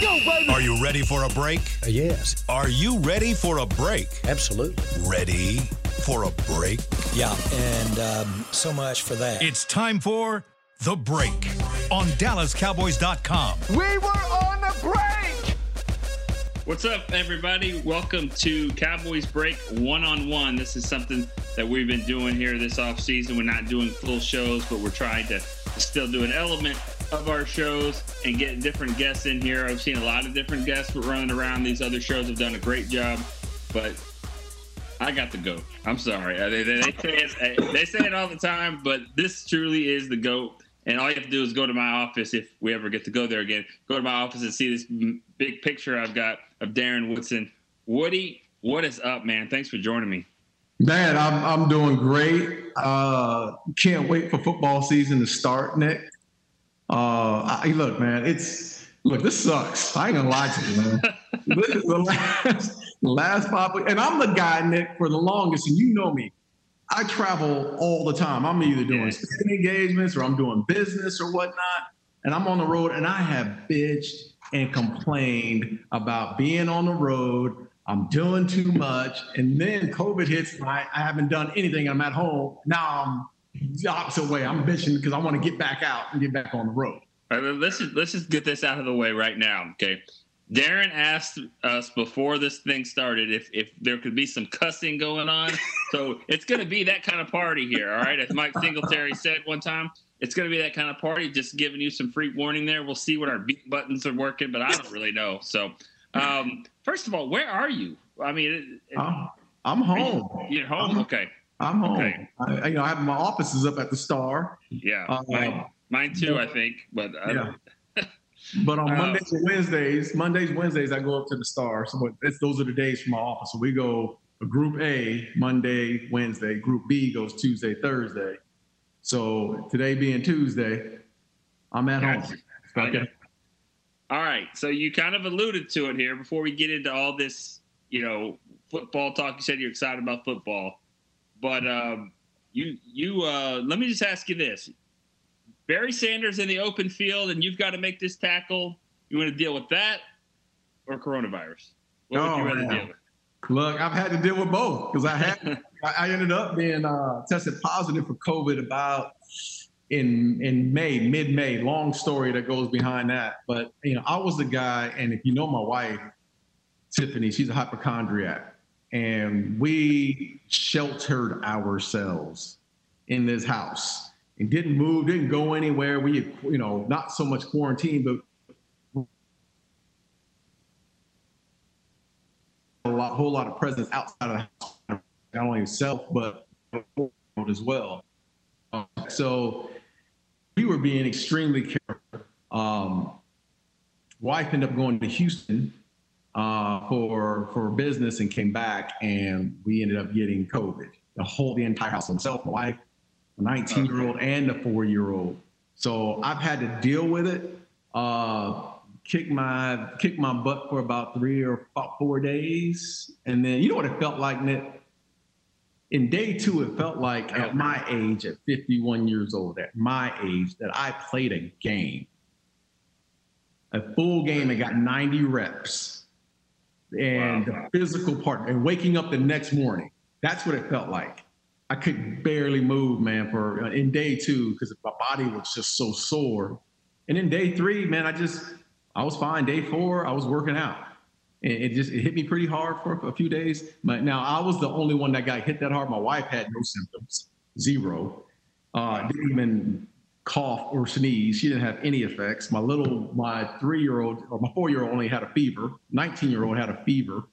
Let's go, baby. Are you ready for a break? Uh, yes, Are you ready for a break? absolutely. Ready for a break? Yeah, and um, so much for that. It's time for The Break on DallasCowboys.com. We were on a break. What's up, everybody? Welcome to Cowboys Break One on One. This is something that we've been doing here this off season. We're not doing full shows, but we're trying to still do an element of our shows and get different guests in here. I've seen a lot of different guests running around. These other shows have done a great job, but I got the goat. I'm sorry. They, they, they say it, they say it all the time, but this truly is the goat. And all you have to do is go to my office if we ever get to go there again. Go to my office and see this big picture I've got of Darren Woodson. Woody, what is up, man? Thanks for joining me. Man, I'm I'm doing great. Uh, can't wait for football season to start, Nick. Uh, I, look, man, it's look. This sucks. I ain't gonna lie to you, man. this is the last last pop, and I'm the guy, Nick, for the longest, and you know me. I travel all the time. I'm either doing speaking engagements or I'm doing business or whatnot, and I'm on the road, and I have bitched and complained about being on the road. I'm doing too much, and then COVID hits. And I, I haven't done anything. I'm at home now. I'm the opposite way. I'm bitching because I want to get back out and get back on the road. All right, let's just, let's just get this out of the way right now, okay? Darren asked us before this thing started if if there could be some cussing going on. So it's going to be that kind of party here, all right? As Mike Singletary said one time, it's going to be that kind of party. Just giving you some free warning there. We'll see what our beat buttons are working, but I don't really know. So, um, first of all, where are you? I mean, it, it, I'm, I'm home. you're home, okay? I'm home. Okay. I, you know, I have my offices up at the Star. Yeah, Uh, mine, mine too, I think. But I don't, But on Uh, Mondays and Wednesdays, Mondays, Wednesdays, I go up to the Star. So it's, those are the days for my office. So we go Group A Monday, Wednesday. Group B goes Tuesday, Thursday. So today being Tuesday, I'm at Gotcha. home. Okay. All right. So you kind of alluded to it here before we get into all this, you know, football talk. You said you're excited about football, but um, you you uh, let me just ask you this: Barry Sanders in the open field, and you've got to make this tackle. You want to deal with that or coronavirus? What would Oh, you rather man. deal with? Look, I've had to deal with both because I had I I ended up being uh, tested positive for COVID about in in May, mid May. Long story that goes behind that, but you know, I was the guy, and if you know my wife, Tiffany, she's a hypochondriac, and we sheltered ourselves in this house and didn't move, didn't go anywhere. We, you know, not so much quarantine, but a lot, whole lot of presence outside of the house, not only self but as well. So we were being extremely careful. Um, wife ended up going to Houston uh, for for business and came back, and we ended up getting COVID. The whole, the entire house, myself, my wife, a 19 year old, and a four year old. So I've had to deal with it. Uh, kick my kick my butt for about three or four days, and then you know what it felt like, Nick. In day two, it felt like at my age, at 51 years old, at my age, that I played a game, a full game, and got 90 reps, and Wow. the physical part, and waking up the next morning. That's what it felt like. I could barely move, man, for uh, in day two because my body was just so sore. And in day three, man, I just I was fine. Day four, I was working out. And it just it hit me pretty hard for a few days. But now I was the only one that got hit that hard. My wife had no symptoms, zero. Uh, didn't even cough or sneeze. She didn't have any effects. My little, my three-year-old or my four-year-old only had a fever. Nineteen-year-old had a fever,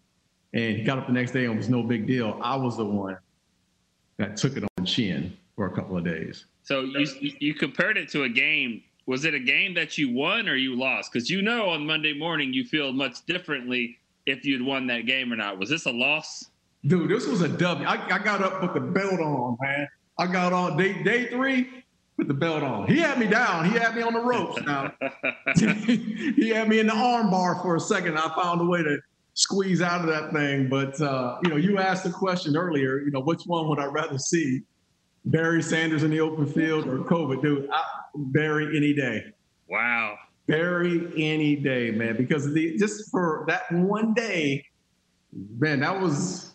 and he got up the next day and was no big deal. I was the one that took it on the chin for a couple of days. So you you compared it to a game. Was it a game that you won or you lost? Because you know on Monday morning you feel much differently if you'd won that game or not. Was this a loss? Dude, this was a W. I, I got up, with the belt on, man. I got on day day three, put the belt on. He had me down. He had me on the ropes. Now he had me in the arm bar for a second. I found a way to squeeze out of that thing. But uh, you know, you asked the question earlier. You know, which one would I rather see? Barry Sanders in the open field or COVID? Dude, I, Barry any day. wow. Barry any day, man, because the, just for that one day, man, that was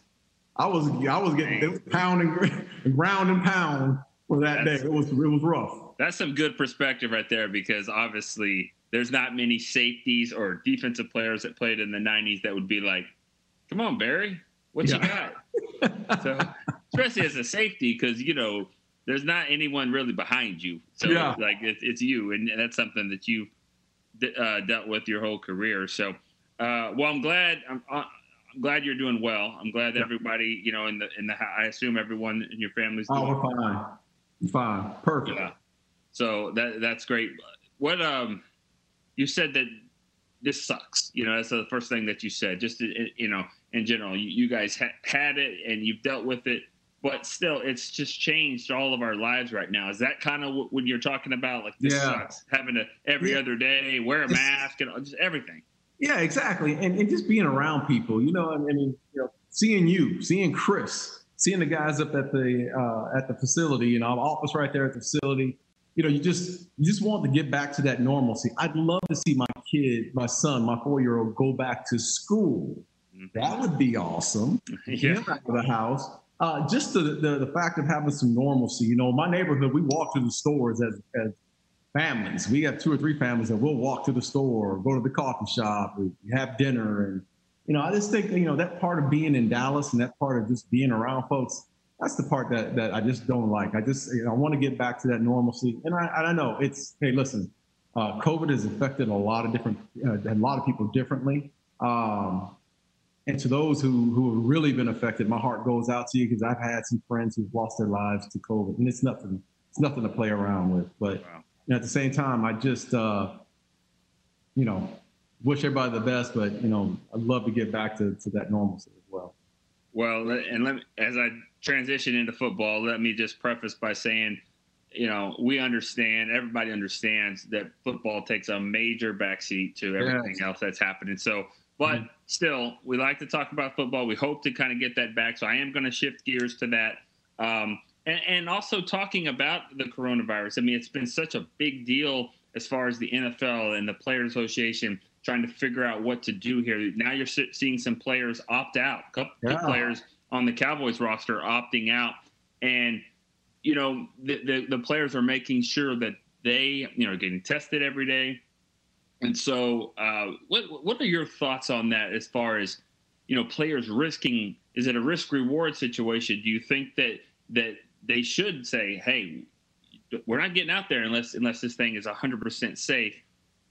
I was I was getting was pound and ground and pound for that That's, day. It was it was rough. That's some good perspective right there because obviously there's not many safeties or defensive players that played in the 90s that would be like, "Come on, Barry, what yeah. you got?" so, especially as a safety, because you know there's not anyone really behind you. So, yeah. like it's, it's you, and that's something that you've uh, dealt with your whole career. So, uh, well, I'm glad. I'm, uh, I'm glad you're doing well. I'm glad that everybody, you know, in the in the I assume everyone in your family's doing. Oh, we're fine. Fine. Perfect. Yeah. So that that's great. What um, you said that this sucks. You know, that's the first thing that you said. Just you know, in general, you, you guys ha- had it and you've dealt with it, but still, it's just changed all of our lives right now. Is that kind of what, when you're talking about? Like this yeah. sucks, having to every yeah. other day wear a mask and just everything. Yeah, exactly. And, and just being around people, you know, I mean, you know, seeing you, seeing Chris, seeing the guys up at the uh, at the facility, you know, office right there at the facility. You know, you just you just want to get back to that normalcy. I'd love to see my kid, my son, my four year old, go back to school. Mm-hmm. That would be awesome. yeah. Get back to the house. Uh, just the, the, the fact of having some normalcy. You know, my neighborhood, we walk to the stores as as families. We have two or three families that will walk to the store, go to the coffee shop, or have dinner, and you know, I just think you know that part of being in Dallas and that part of just being around folks. That's the part that that I just don't like. I just you know, I want to get back to that normalcy, and I I know it's hey listen, uh, COVID has affected a lot of different uh, a lot of people differently. Um, and to those who who have really been affected, my heart goes out to you because I've had some friends who've lost their lives to COVID, and it's nothing it's nothing to play around with. But wow at the same time, I just, uh, you know, wish everybody the best, but you know, I'd love to get back to, to that normalcy as well. Well, and let as I transition into football, let me just preface by saying, you know, we understand, everybody understands that football takes a major backseat to everything yes. else that's happening. So, but mm-hmm. still, we like to talk about football. We hope to kind of get that back. So I am going to shift gears to that. Um, and, and also talking about the coronavirus. I mean, it's been such a big deal as far as the NFL and the Players Association trying to figure out what to do here. Now you're seeing some players opt out. A couple yeah. players on the Cowboys roster opting out, and you know the, the, the players are making sure that they you know are getting tested every day. And so, uh, what what are your thoughts on that as far as you know players risking? Is it a risk reward situation? Do you think that that they should say, hey, we're not getting out there unless unless this thing is 100% safe.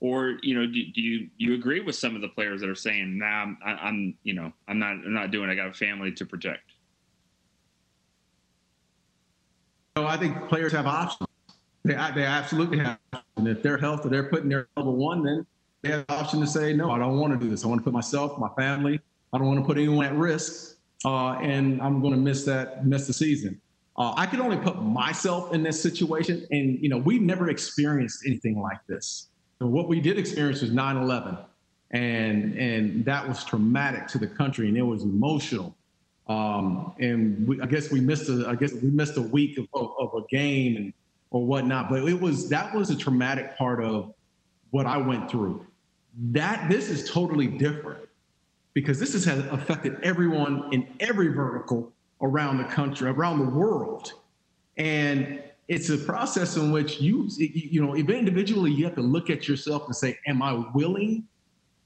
Or you know, do, do you you agree with some of the players that are saying, "Nah, I'm, I'm you know, I'm not I'm not doing. I got a family to protect." No, I think players have options. They they absolutely have. And if their health or they're putting their level one, then they have the option to say, "No, I don't want to do this. I want to put myself, my family. I don't want to put anyone at risk, uh, and I'm going to miss that miss the season." Uh, I can only put myself in this situation, and you know, we've never experienced anything like this. What we did experience was 9/11, and and that was traumatic to the country, and it was emotional. Um, and we, I guess we missed a I guess we missed a week of, of, of a game and or whatnot. But it was that was a traumatic part of what I went through. That this is totally different because this has affected everyone in every vertical around the country, around the world. And it's a process in which you, you know, individually, you have to look at yourself and say, Am I willing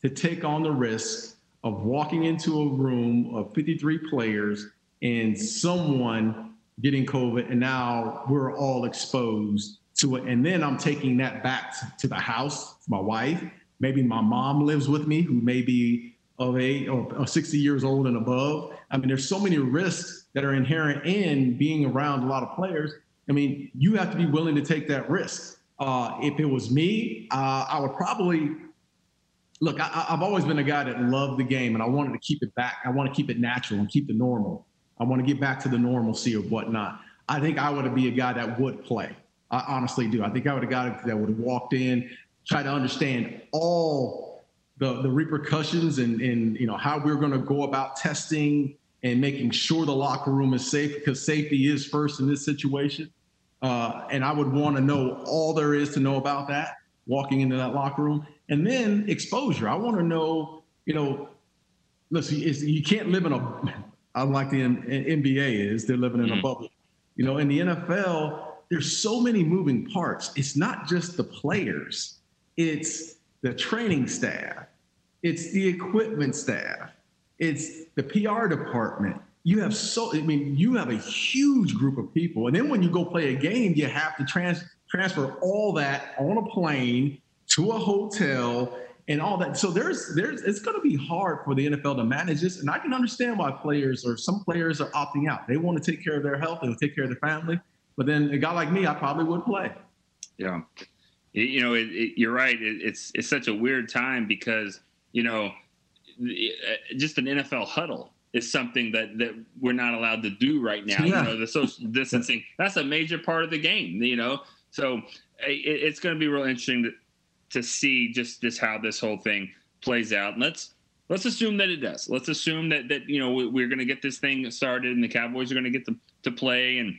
to take on the risk of walking into a room of 53 players and someone getting COVID, and now we're all exposed to it? And then I'm taking that back to the house, to my wife. Maybe my mom lives with me, who may be of eight or 60 years old and above. I mean, there's so many risks that are inherent in being around a lot of players. I mean, you have to be willing to take that risk. Uh, if it was me, uh, I would probably look. I, have always been a guy that loved the game, and I wanted to keep it back. I want to keep it natural and keep the normal. I want to get back to the normalcy of whatnot. I think I would be a guy that would play. I honestly do. I think I would have got that would have walked in, try to understand all the the repercussions and and you know how we're going to go about testing and making sure the locker room is safe because safety is first in this situation. Uh, and I would want to know all there is to know about that. walking into that locker room. And then exposure. I want to know, you know, listen, you can't live in a, unlike the NBA is, they're living in a bubble. You know, in the NFL, there's so many moving parts. It's not just the players, it's the training staff, it's the equipment staff, it's the PR department. You have so, I mean, you have a huge group of people. And then when you go play a game, you have to trans- transfer all that on a plane to a hotel and all that. So there's there's it's going to be hard for the NFL to manage this, and I can understand why players or some players are opting out. They want to take care of their health, they will take care of their family. But then a guy like me, I probably would play. Yeah, you know, it, it, you're right. It, it's it's such a weird time because you know, just an NFL huddle is something that that we're not allowed to do right now. Yeah. You know, the social distancing that's a major part of the game. You know, so it's going to be real interesting to, to see just just how this whole thing plays out. And let's let's assume that it does. Let's assume that that you know we're going to get this thing started and the Cowboys are going to get to to play and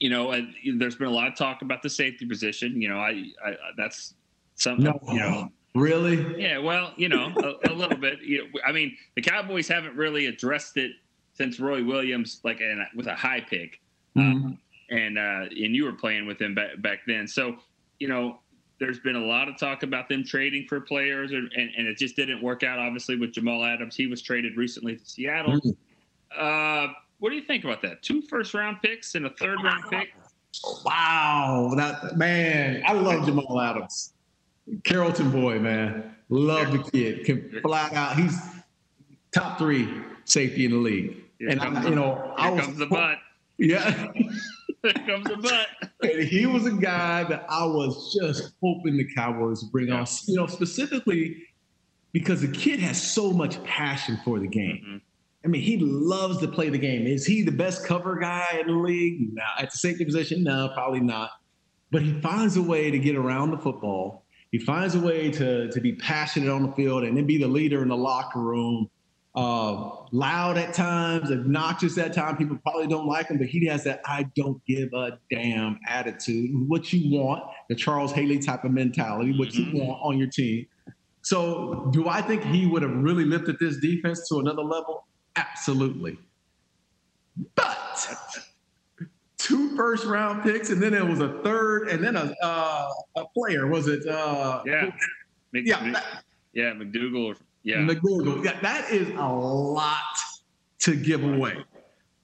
you know, uh, there's been a lot of talk about the safety position. You know, I, I that's something. No. You know, really? Yeah. Well, you know, a, a little bit. You know, I mean, the Cowboys haven't really addressed it since Roy Williams, like in, with a high pick, mm-hmm. um, and uh, and you were playing with him back back then. So, you know, there's been a lot of talk about them trading for players, and, and, and it just didn't work out. Obviously, with Jamal Adams, he was traded recently to Seattle. Mm-hmm. Uh, what do you think about that? Two first round picks and a third round pick. Wow, that man, I love Jamal Adams, Carrollton boy, man, love the kid. Can fly out. He's top three safety in the league. Here and I, you know, I was comes the butt. Yeah. Here comes the butt. And he was a guy that I was just hoping the Cowboys bring yeah. on, you know, specifically because the kid has so much passion for the game. Mm-hmm. I mean, he loves to play the game. Is he the best cover guy in the league? No. At the safety position? No, probably not. But he finds a way to get around the football. He finds a way to, to be passionate on the field and then be the leader in the locker room. Uh, loud at times, obnoxious at times. People probably don't like him, but he has that I don't give a damn attitude. What you want, the Charles Haley type of mentality, what mm-hmm. you want on your team. So, do I think he would have really lifted this defense to another level? Absolutely. But two first round picks, and then it was a third, and then a uh, a player. Was it? Uh, yeah. Mc, yeah. Mc, yeah. McDougald. Yeah. McDougald. Yeah. That is a lot to give away.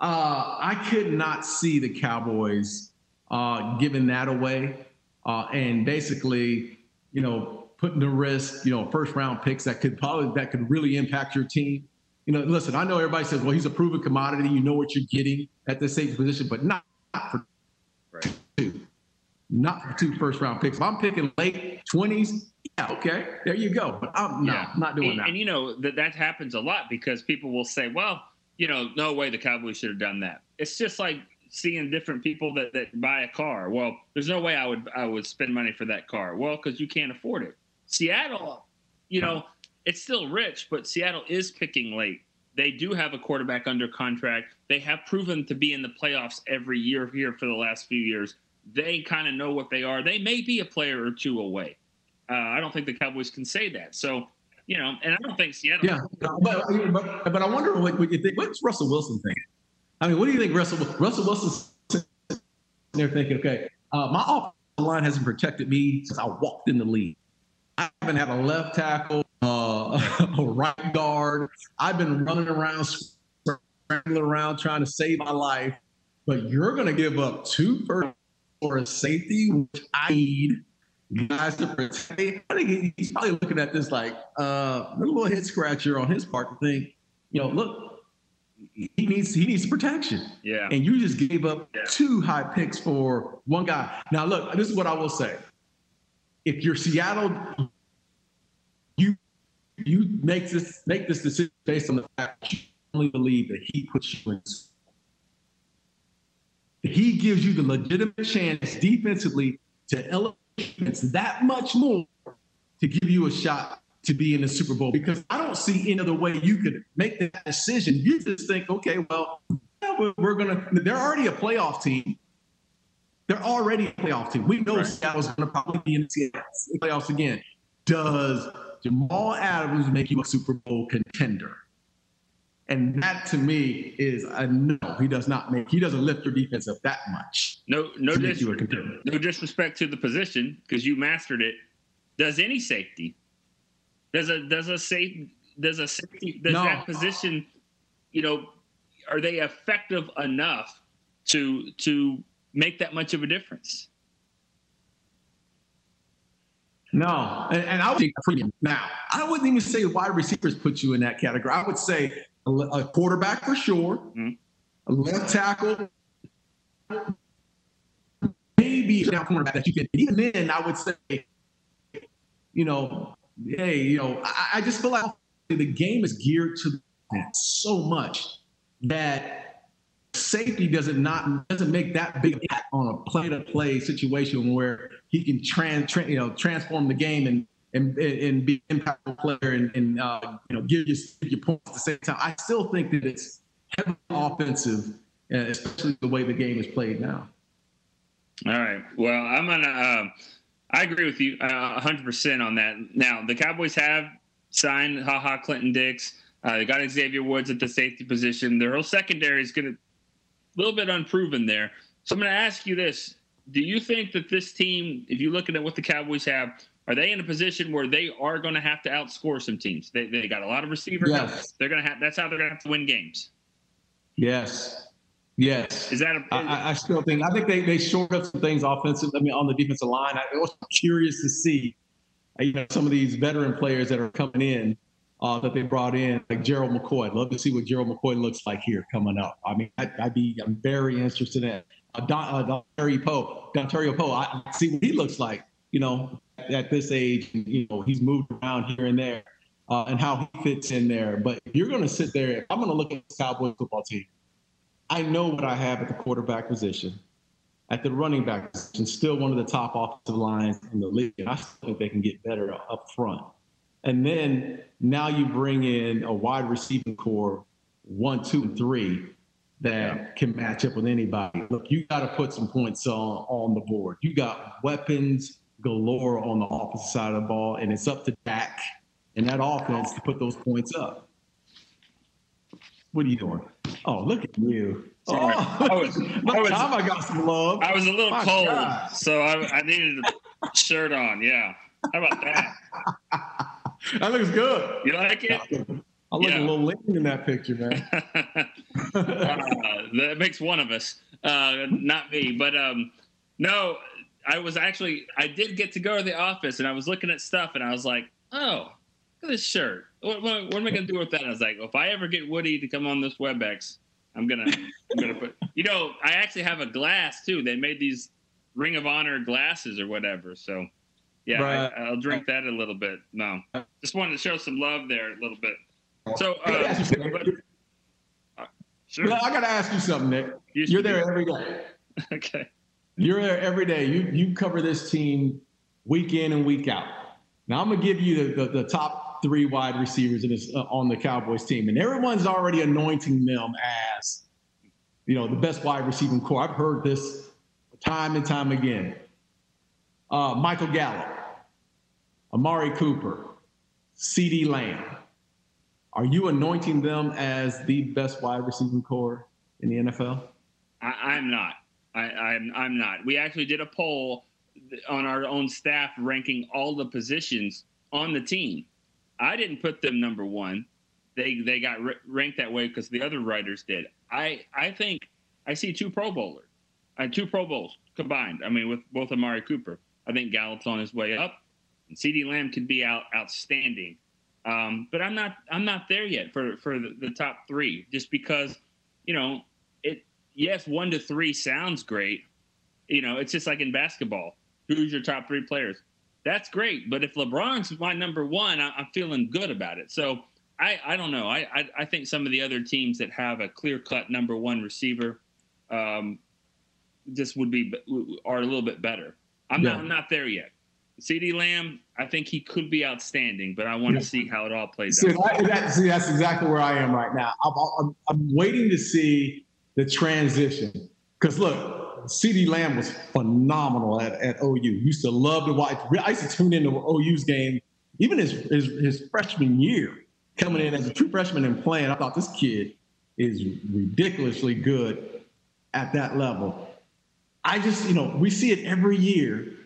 Uh, I could not see the Cowboys uh, giving that away, uh, and basically, you know, putting the risk, you know, first round picks that could probably that could really impact your team you know, listen, I know everybody says, well, he's a proven commodity. You know what you're getting at this safety position, but not for right. two. Not for two first round picks. If I'm picking late 20s, yeah, okay, there you go. But I'm no, yeah. not doing and, that. And you know, that, that happens a lot because people will say, well, you know, no way the Cowboys should have done that. It's just like seeing different people that, that buy a car. Well, there's no way I would I would spend money for that car. Well, because you can't afford it. Seattle, you know, it's still rich, but Seattle is picking late. They do have a quarterback under contract. They have proven to be in the playoffs every year here for the last few years. They kind of know what they are. They may be a player or two away. Uh, I don't think the Cowboys can say that. So, you know, and I don't think Seattle. Yeah, but but, but I wonder what, what you think. What's Russell Wilson thinking? I mean, what do you think Russell Russell Wilson's there thinking? Okay, uh, my offensive line hasn't protected me since I walked in the league. I haven't had a left tackle, uh, a right guard. I've been running around, scrambling around trying to save my life. But you're going to give up two first for a safety, which I need guys to protect. I think he's probably looking at this like uh, a little head scratcher on his part to think, you know, look, he needs he needs protection. Yeah. And you just gave up yeah. two high picks for one guy. Now look, this is what I will say if you're Seattle, you make this make this decision based on the fact that you only believe that he puts you in. He gives you the legitimate chance defensively to elevate that much more to give you a shot to be in the Super Bowl because I don't see any other way you could make that decision. You just think, okay, well, we're, we're gonna. They're already a playoff team They're already a playoff team. We know Right. Seattle's going to probably be in the playoffs again. Does Jamal Adams make you a Super Bowl contender? And that to me is a no. He does not make. He doesn't lift your defense up that much. No, no, dis- you a contender. no disrespect to the position because you mastered it. Does any safety? Does a does a safe does a safety does No. that position? You know, are they effective enough to to make that much of a difference? No, and, and I would think premium. Now, I wouldn't even say wide receivers put you in that category. I would say a, a quarterback for sure, Mhm. a left tackle, maybe a down cornerback that you can. Even then, I would say, you know, hey, you know, I, I just feel like the game is geared to so much that safety doesn't not doesn't make that big impact on a play-to-play situation where he can trans, tra- you know transform the game and and and be an impactful player and, and uh, you know give your, give you points at the same time. I still think that it's heavily offensive, uh, especially the way the game is played now. All right. Well, I'm gonna. Um, I agree with you uh, 100% on that. Now, the Cowboys have signed Ha Ha Clinton Dix. Uh, they got Xavier Woods at the safety position. Their whole secondary is going to little bit unproven there. So I'm going to ask you this: Do you think that this team, if you're looking at what the Cowboys have, are they in a position where they are going to have to outscore some teams? They, they got a lot of receiver help. Yes. They're going to have. That's how they're going to have to win games. Yes, yes. Is that a? I, still think I think they they short up some things offensive. I mean, on the defensive line, I was curious to see, you know, some of these veteran players that are coming in uh, that they brought in, like Gerald McCoy. I'd love to see what Gerald McCoy looks like here coming up. I mean, I, I'd be I'm very interested in. Uh, Don, uh, Dontario Poe, Terry Poe. I I see what he looks like. You know, at this age, you know, he's moved around here and there, uh, and how he fits in there. But if you're going to sit there, I'm going to look at the Cowboys football team. I know what I have at the quarterback position. At the running back position, still one of the top offensive lines in the league. And I still think they can get better up front. And then now you bring in a wide receiving core, one, two, and three, that can match up with anybody. Look, you got to put some points on, on the board. You got weapons galore on the opposite side of the ball, and it's up to Dak and that offense to put those points up. What are you doing? Oh, look at you. Sorry. Oh, I was- I was- I got some love. I was a little My cold, God. so I, I needed a shirt on. Yeah. How about that? that looks good. You like it? I look Yeah. a little lean in that picture, man. uh, that makes one of us, uh, not me. But um, no, I was actually I did get to go to the office, and I was looking at stuff, and I was like, oh, look at this shirt. What, what, what am I gonna do with that? And I was like, if I ever get Woody to come on this WebEx, I'm gonna I'm gonna put. You know, I actually have a glass too. They made these Ring of Honor glasses or whatever. So. Yeah, Right. I, I'll drink that a little bit. No, just wanted to show some love there a little bit. So, I gotta uh, ask you something. but- uh, sure. Well, I got to ask you something, Nick. You You're there every day. Okay. You're there every day. You you cover this team week in and week out. Now I'm gonna give you the, the, the top three wide receivers in this, uh, on the Cowboys team, and everyone's already anointing them as you know the best wide receiving core. I've heard this time and time again. Uh, Michael Gallup, Amari Cooper, CeeDee Lamb. Are you anointing them as the best wide receiving core in the NFL? I, I'm not. I, I'm I'm not. We actually did a poll on our own staff ranking all the positions on the team. I didn't put them number one. They they got r- ranked that way because the other writers did. I I think I see two Pro Bowlers, uh, two Pro Bowls combined. I mean, with both Amari Cooper. I think Gallup's on his way up, and CeeDee Lamb could be out outstanding. Um, but I'm not I'm not there yet for for the, the top three, just because you know it. Yes, one to three sounds great. You know, it's just like in basketball. Who's your top three players? That's great, but if LeBron's my number one, I, I'm feeling good about it. So I I don't know. I, I I think some of the other teams that have a clear cut number one receiver, um, just would be are a little bit better. I'm Yeah. not I'm not there yet. CeeDee Lamb, I think he could be outstanding, but I want to Yeah. see how it all plays See, out. that, that- see, that's exactly where I am right now. I'm, I'm, I'm waiting to see the transition. Because look, CeeDee Lamb was phenomenal at, at OU. Used to love to watch. I used to tune into OU's game, even his, his his freshman year, coming in as a true freshman and playing. I thought this kid is ridiculously good at that level. I just, you know, we see it every year.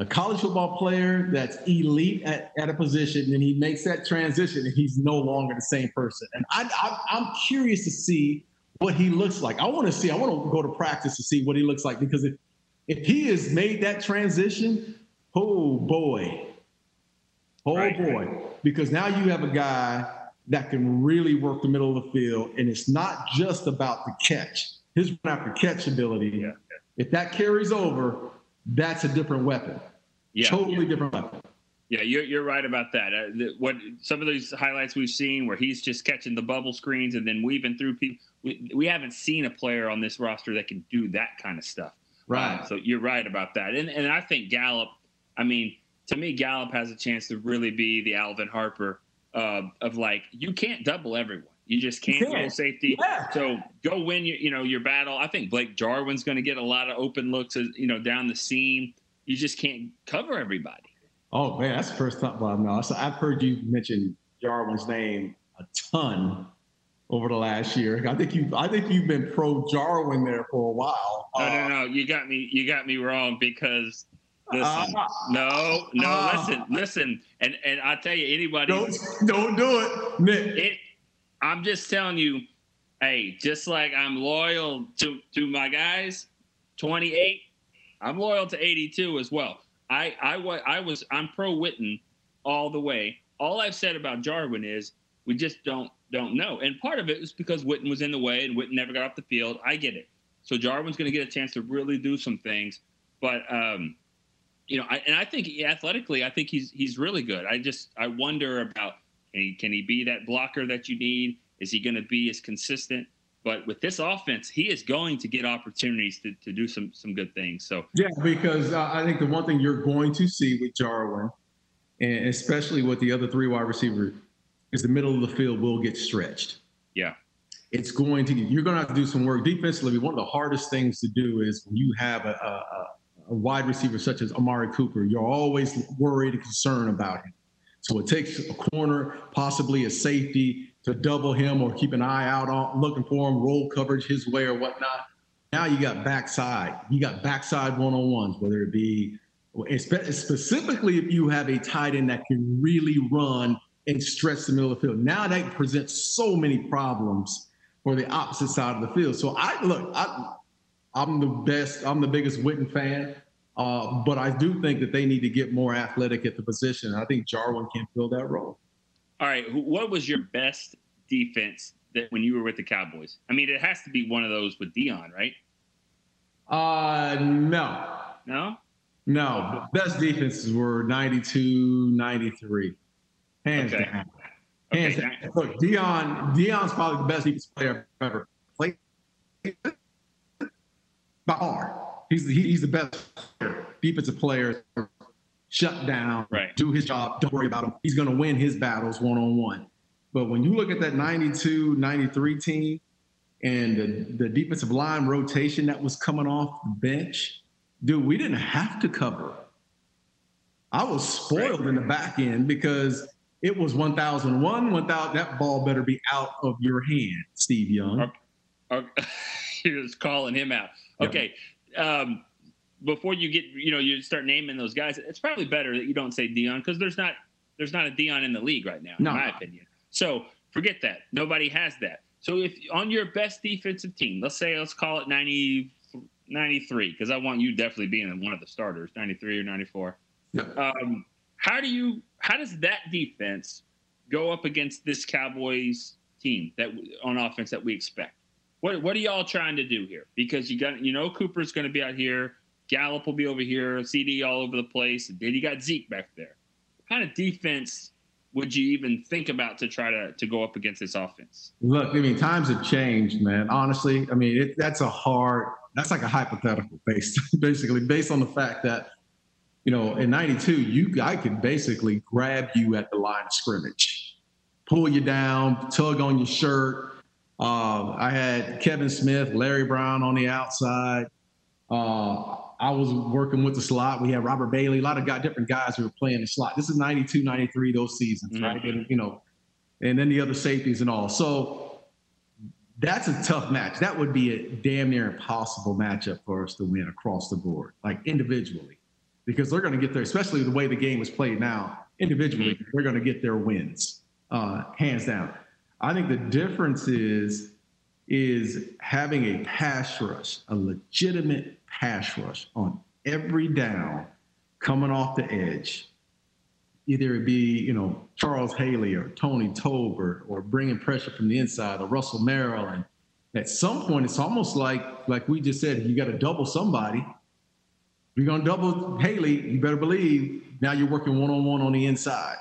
A college football player that's elite at, at a position, and he makes that transition, and he's no longer the same person. And I, I, I'm curious to see what he looks like. I want to see. I want to go to practice to see what he looks like because if if he has made that transition, oh boy, oh right. boy, because now you have a guy that can really work the middle of the field, and it's not just about the catch. His run after catch ability. Yeah. If that carries over, that's a different weapon. Yeah. Totally yeah. different weapon. Yeah, you're, you're right about that. Uh, the, what some of these highlights we've seen where he's just catching the bubble screens and then weaving through people. We, we haven't seen a player on this roster that can do that kind of stuff. Right. so you're right about that. And and I think Gallup. I mean, to me, Gallup has a chance to really be the Alvin Harper uh, of like you can't double everyone. You just can't go safety. Yeah. So go win your you know your battle. I think Blake Jarwin's going to get a lot of open looks, you know, down the seam. You just can't cover everybody. Oh man, that's the first time. Well, no, I've heard you mention Jarwin's name a ton over the last year. I think you, I think you've been pro Jarwin there for a while. No, uh, no, no. You got me. You got me wrong because listen, uh, no, no. Uh, listen, listen, and and I tell you, anybody don't don't do it, Nick. It, I'm just telling you, hey, just like I'm loyal to to my guys, 28. I'm loyal to 82 as well. I I I was I'm pro Witten all the way. All I've said about Jarwin is we just don't don't know, and part of it was because Witten was in the way and Witten never got off the field. I get it. So Jarwin's going to get a chance to really do some things, but um, you know, I, and I think athletically, I think he's he's really good. I just I wonder about can he, can he be that blocker that you need? Is he going to be as consistent? But with this offense, he is going to get opportunities to, to do some some good things. So yeah, because uh, I think the one thing you're going to see with Jarwin, and especially with the other three wide receivers, is the middle of the field will get stretched. Yeah, it's going to. You're going to have to do some work defensively. One of the hardest things to do is when you have a, a, a wide receiver such as Amari Cooper, you're always worried and concerned about him. So it takes a corner, possibly a safety, to double him or keep an eye out on looking for him, roll coverage his way or whatnot. Now you got backside. You got backside one on ones, whether it be specifically if you have a tight end that can really run and stretch the middle of the field. Now that presents so many problems for the opposite side of the field. So I look, I, I'm the best, I'm the biggest Witten fan. Uh, but I do think that they need to get more athletic at the position. I think Jarwin can fill that role. All right, what was your best defense that when you were with the Cowboys? I mean, it has to be one of those with Deion, right? Uh, no. No? No. Best defenses were 92, 93. Hands okay. down. Hands okay. down. Look, Deion, Deion's probably the best defense player I've ever played. By far. He's the, he's the best defensive player shut down, right. do his job, don't worry about him. He's going to win his battles one on one. But when you look at that 92 93 team and the, the defensive line rotation that was coming off the bench, dude, we didn't have to cover. I was spoiled right. in the back end because it was 1001, 1000. That ball better be out of your hand, Steve Young. Okay. okay. You're just calling him out. Okay. Um, before you get you know you start naming those guys, it's probably better that you don't say Deion because there's not there's not a Deion in the league right now, no. in my opinion. So forget that. Nobody has that. So if on your best defensive team, let's say let's call it 90, 93, because I want you definitely being one of the starters, 93 or 94. Yeah. Um, how do you how does that defense go up against this Cowboys team that on offense that we expect? What what are y'all trying to do here? Because you got you know Cooper's going to be out here. Gallup will be over here, CeeDee all over the place. And then you got Zeke back there. What kind of defense would you even think about to try to, to go up against this offense? Look, I mean, times have changed, man. Honestly, I mean, it, that's a hard, that's like a hypothetical based, basically, based on the fact that, you know, in 92, you, I could basically grab you at the line of scrimmage, pull you down, tug on your shirt. Uh, I had Kevin Smith, Larry Brown on the outside Uh, I was working with the slot. We had Robert Bailey, a lot of got different guys who were playing the slot. This is 92, 93, those seasons, mm-hmm. right? And, you know, and then the other safeties and all. So that's a tough match. That would be a damn near impossible matchup for us to win across the board, like individually, because they're going to get there, especially the way the game is played now. Individually, mm-hmm. they're going to get their wins, uh, hands down. I think the difference is is having a pass rush, a legitimate pass rush on every down coming off the edge. Either it be, you know, Charles Haley or Tony Tolbert or bringing pressure from the inside or Russell Maryland. At some point, it's almost like, like we just said, you got to double somebody. If you're going to double Haley, you better believe now you're working one on one on the inside.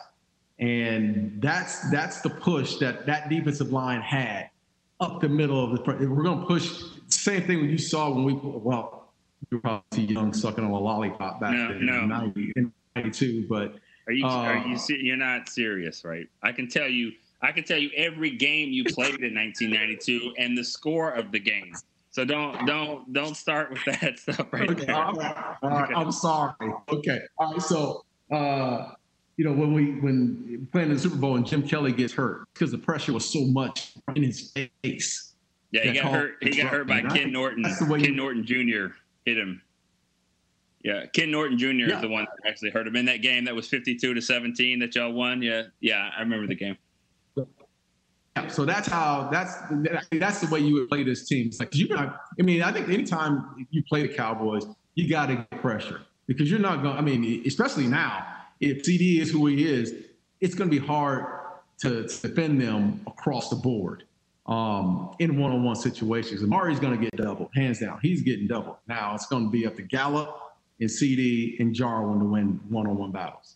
And that's that's the push that that defensive line had up the middle of the front. We're going to push. Same thing when you saw when we well, you were probably too young sucking on a lollipop back no, then no. in 90, in 92, but are you uh, are you you're not serious, right? I can tell you I can tell you every game you played in 1992 and the score of the game. So don't don't don't start with that stuff right okay, there. All right, all right, I'm sorry. Okay. All right. So uh, you know, when we when playing the Super Bowl and Jim Kelly gets hurt because the pressure was so much in his face. Yeah, he got hurt. He got hurt by Ken Norton. Ken you, Norton Jr. hit him. Yeah, Ken Norton Jr. Yeah. is the one that actually hurt him in that game. That was fifty-two to seventeen that y'all won. Yeah, yeah, I remember the game. Yeah, so that's how that's that's the way you would play this team. It's like you. I mean, I think anytime you play the Cowboys, you got to get pressure because you're not going. I mean, especially now if CeeDee is who he is, it's going to be hard to, defend them across the board um, in one-on-one situations. Amari's going to get doubled, hands down. He's getting doubled. Now it's going to be up to Gallup and CeeDee and Jarwin to win one-on-one battles.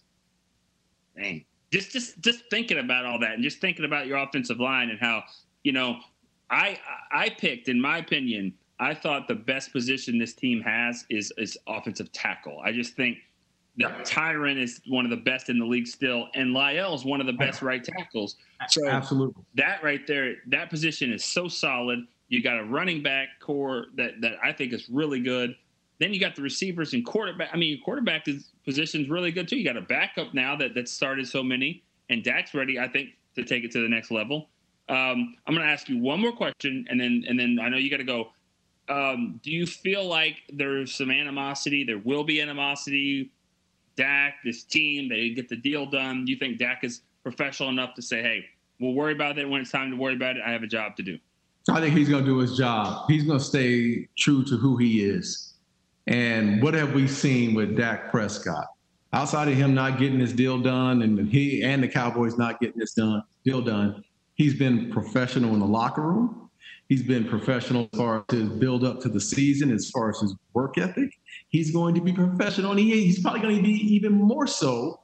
Dang. Just, just, just thinking about all that, and just thinking about your offensive line and how, you know, I, I picked, in my opinion, I thought the best position this team has is is offensive tackle. I just think Tyron is one of the best in the league still, and La'el is one of the best right tackles. So absolutely, that right there, that position is so solid. You got a running back core that that I think is really good. Then you got the receivers and quarterback. I mean, your quarterback position is really good too. You got a backup now that that started so many, and Dak's ready, I think, to take it to the next level. Um, I'm going to ask you one more question, and then and then I know you got to go. Um, do you feel like there's some animosity? There will be animosity Dak, this team, they get the deal done. Do you think Dak is professional enough to say, hey, we'll worry about it when it's time to worry about it? I have a job to do. I think he's going to do his job. He's going to stay true to who he is. And what have we seen with Dak Prescott? Outside of him not getting his deal done and he and the Cowboys not getting this done, deal done, he's been professional in the locker room. He's been professional as far as his build up to the season, as far as his work ethic. He's going to be professional, and he, he's probably going to be even more so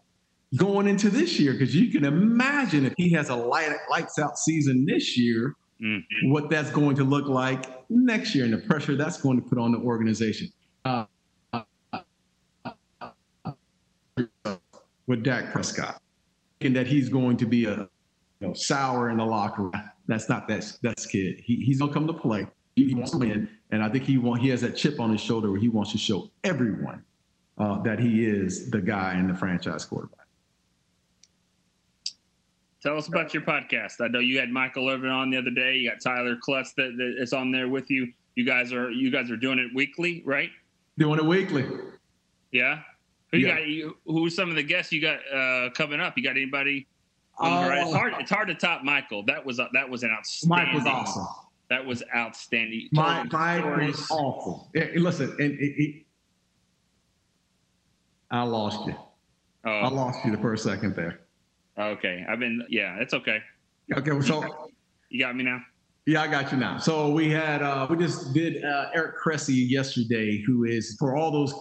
going into this year because you can imagine if he has a light, lights out season this year, mm-hmm. what that's going to look like next year and the pressure that's going to put on the organization. Uh, with Dak Prescott, and that he's going to be a you know, sour in the locker room. That's not that that's kid. He, he's gonna come to play. He, he, wants to win, and I think he want he has that chip on his shoulder where he wants to show everyone uh, that he is the guy and the franchise quarterback. Tell us about your podcast. I know you had Michael Irvin on the other day. You got Tyler Klutz that, that is on there with you. You guys are you guys are doing it weekly, right? Doing it weekly. Yeah. Who yeah. you got? who's some of the guests you got uh, coming up? You got anybody uh, it's hard. It's hard to top Michael. That was a, that was an outstanding. Mike was awesome. That was outstanding. Mike, Mike was awful. listen, and it, it, I lost you. Oh. I lost you the first second there. Okay, I've been. Yeah, it's okay. Okay, so you got me now. Yeah, I got you now. So we had uh, we just did uh, Eric Cressey yesterday, who is for all those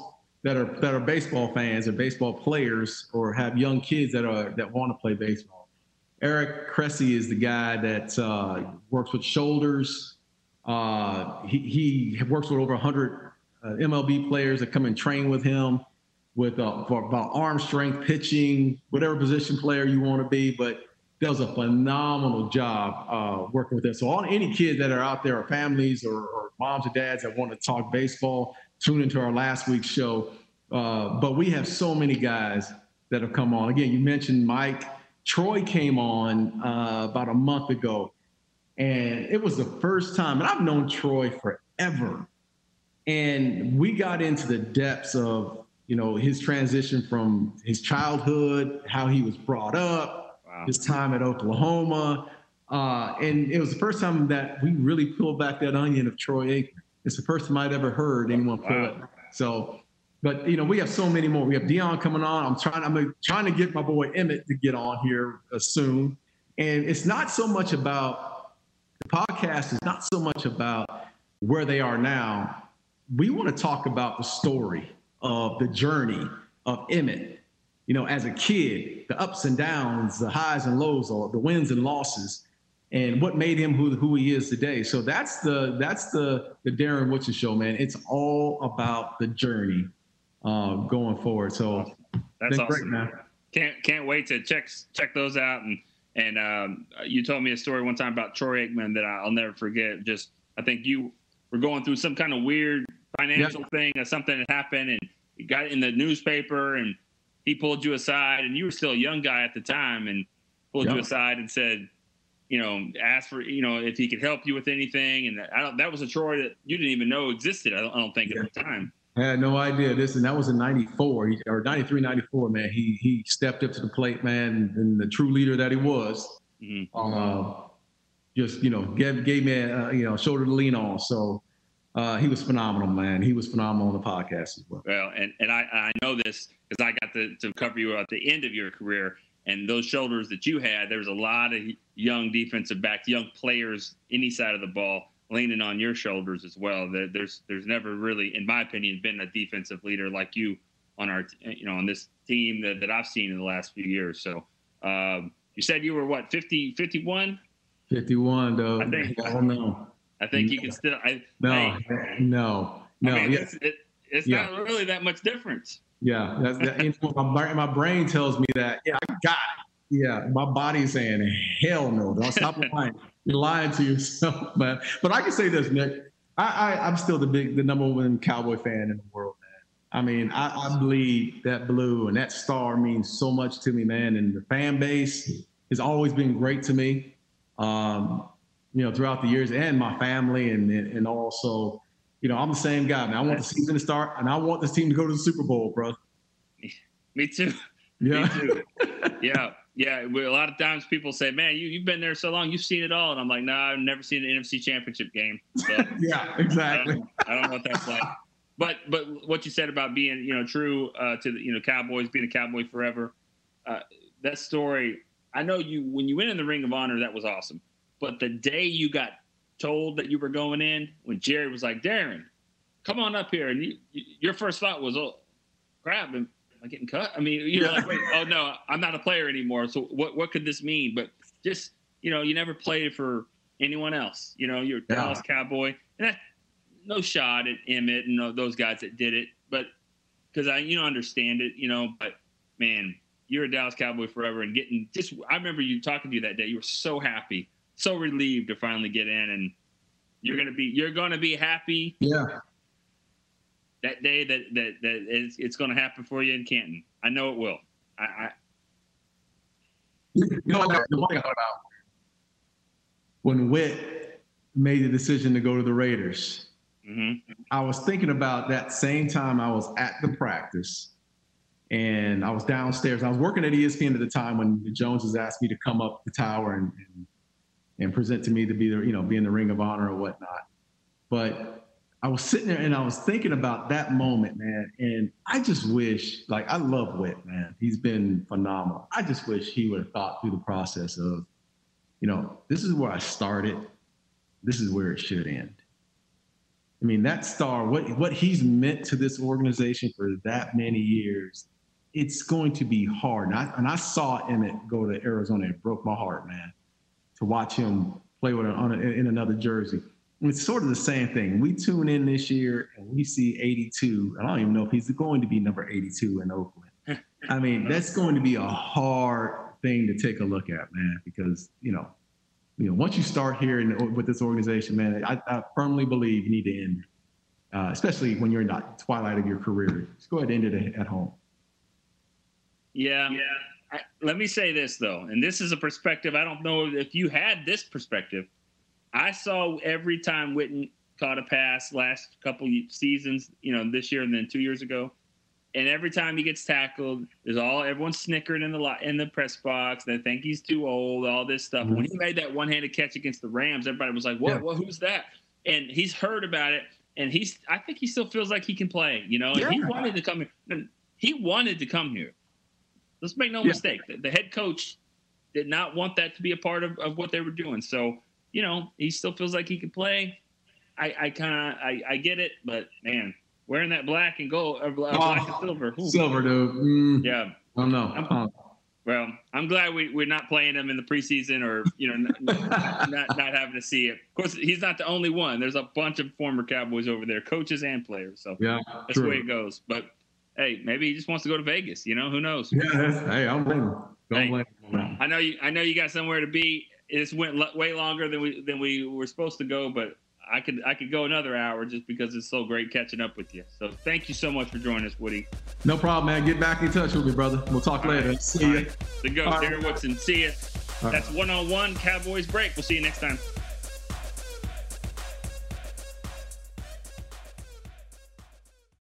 that are that are baseball fans or baseball players or have young kids that are that want to play baseball. Eric Cressey is the guy that uh, works with shoulders. Uh, he, he works with over 100 uh, MLB players that come and train with him with uh, for about arm strength, pitching, whatever position player you want to be. But does a phenomenal job uh, working with them. So, all any kids that are out there, or families or, or moms or dads that want to talk baseball, tune into our last week's show. Uh, but we have so many guys that have come on. Again, you mentioned Mike. Troy came on uh, about a month ago, and it was the first time. And I've known Troy forever, and we got into the depths of you know his transition from his childhood, how he was brought up, wow. his time at Oklahoma, uh, and it was the first time that we really pulled back that onion of Troy Aikman. It's the first time I'd ever heard anyone pull wow. it. So but you know, we have so many more. We have Deion coming on. I'm trying. I'm trying to get my boy Emmett to get on here uh, soon. And it's not so much about the podcast. Is not so much about where they are now. We want to talk about the story of the journey of Emmett. You know, as a kid, the ups and downs, the highs and lows, the wins and losses, and what made him who who he is today. So that's the that's the the Darren Woodson show, man. It's all about the journey uh, going forward. So that's awesome. Great, man. Can't can't wait to check check those out. And and um, you told me a story one time about Troy Aikman that I'll never forget. Just I think you were going through some kind of weird financial yep. thing or something that happened, and you got in the newspaper, and he pulled you aside, and you were still a young guy at the time, and pulled yep. you aside and said, you know, asked for, you know, if he could help you with anything. And I don't, that was a Troy that you didn't even know existed. I don't, I don't think yeah. at the time. I had no idea this, and that was in '94 or '93, '94. Man, he he stepped up to the plate, man, and the true leader that he was. Mm-hmm. Uh, just you know, gave gave me a, you know shoulder to lean on. So uh, he was phenomenal, man. He was phenomenal on the podcast as well. Well, and and I I know this because I got to to cover you at the end of your career, and those shoulders that you had, there was a lot of young defensive backs, young players, any side of the ball leaning on your shoulders as well. There's there's never really, in my opinion, been a defensive leader like you on our you know on this team that, that I've seen in the last few years. So um, you said you were what 50 51 51 though I think I don't know I think you can still I, no I, no no I mean, yeah. it's, it, it's yeah. not really that much difference yeah that's that, my, my brain tells me that yeah I got it yeah, my body's saying, hell no, don't stop lying. You're lying to yourself, man. But I can say this, Nick. I, I, am still the big, the number one cowboy fan in the world, man. I mean, I, I bleed that blue and that star means so much to me, man. And the fan base has always been great to me, um, you know, throughout the years and my family and, and also, you know, I'm the same guy, man. I want the season to start and I want this team to go to the Super Bowl, bro. Me too. Yeah. Me too. yeah. Yeah, a lot of times people say, "Man, you you've been there so long, you've seen it all," and I'm like, "No, nah, I've never seen an NFC Championship game." So, yeah, exactly. I don't, I don't, know what that's like. But but what you said about being you know true uh, to the you know Cowboys, being a Cowboy forever, uh, that story. I know you when you went in the Ring of Honor, that was awesome. But the day you got told that you were going in, when Jerry was like, "Darren, come on up here," and you, your first thought was, "Oh, crap!" And I getting cut? I mean, you're like, wait, oh no, I'm not a player anymore. So what what could this mean? But just you know, you never played for anyone else. You know, you're a yeah. Dallas Cowboy, and that, no shot at Emmett and those guys that did it, but because I you know understand it, you know, but man, you're a Dallas Cowboy forever, and getting just I remember you talking to you that day. You were so happy, so relieved to finally get in, and you're gonna be you're gonna be happy. Yeah that day that that that it's, it's going to happen for you in Canton. I know it will. I, I you know the one thing about when Whit made the decision to go to the Raiders. Mm-hmm. I was thinking about that same time I was at the practice and I was downstairs. I was working at ESPN at the time when the Joneses asked me to come up the tower and, and, and present to me to be the, you know, be in the ring of honor or whatnot. But I was sitting there and I was thinking about that moment, man. And I just wish, like, I love Whit, man. He's been phenomenal. I just wish he would have thought through the process of, you know, this is where I started. This is where it should end. I mean, that star, what what he's meant to this organization for that many years, it's going to be hard. And I, and I saw Emmett go to Arizona. It broke my heart, man, to watch him play with an, in another jersey it's sort of the same thing. We tune in this year and we see 82. I don't even know if he's going to be number 82 in Oakland. I mean, that's going to be a hard thing to take a look at, man, because you know, you know, once you start here in, with this organization, man, I, I firmly believe you need to end. uh, especially when you're in the twilight of your career. Just go ahead and end it at home. Yeah. Yeah. I, let me say this though, and this is a perspective. I don't know if you had this perspective. I saw every time Witten caught a pass last couple seasons, you know, this year and then two years ago, and every time he gets tackled, there's all everyone's snickering in the in the press box. They think he's too old, all this stuff. Mm-hmm. When he made that one-handed catch against the Rams, everybody was like, "What? Yeah. What? Who's that?" And he's heard about it, and he's. I think he still feels like he can play. You know, yeah. he wanted to come here. He wanted to come here. Let's make no yeah. mistake. The, the, head coach did not want that to be a part of, of what they were doing. So, you know, he still feels like he can play. I, I kind of I, I get it, but man, wearing that black and gold, uh, black oh, and silver, Ooh. silver, dude. Mm, yeah. I don't know. I'm, well, I'm glad we, we're not playing him in the preseason or, you know, not, not, not having to see it. Of course, he's not the only one. There's a bunch of former Cowboys over there, coaches and players. So yeah, that's true. the way it goes. But hey, maybe he just wants to go to Vegas. You know, who knows? Yeah, hey, I'm blame. Don't hey, blame him. I know you. I know you got somewhere to be. It's went way longer than we than we were supposed to go, but I could I could go another hour just because it's so great catching up with you. So thank you so much for joining us, Woody. No problem, man. Get back in touch with me, brother. We'll talk All later. Right. See you. Right. The go, Darren Woodson. See you. That's one on one Cowboys break. We'll see you next time.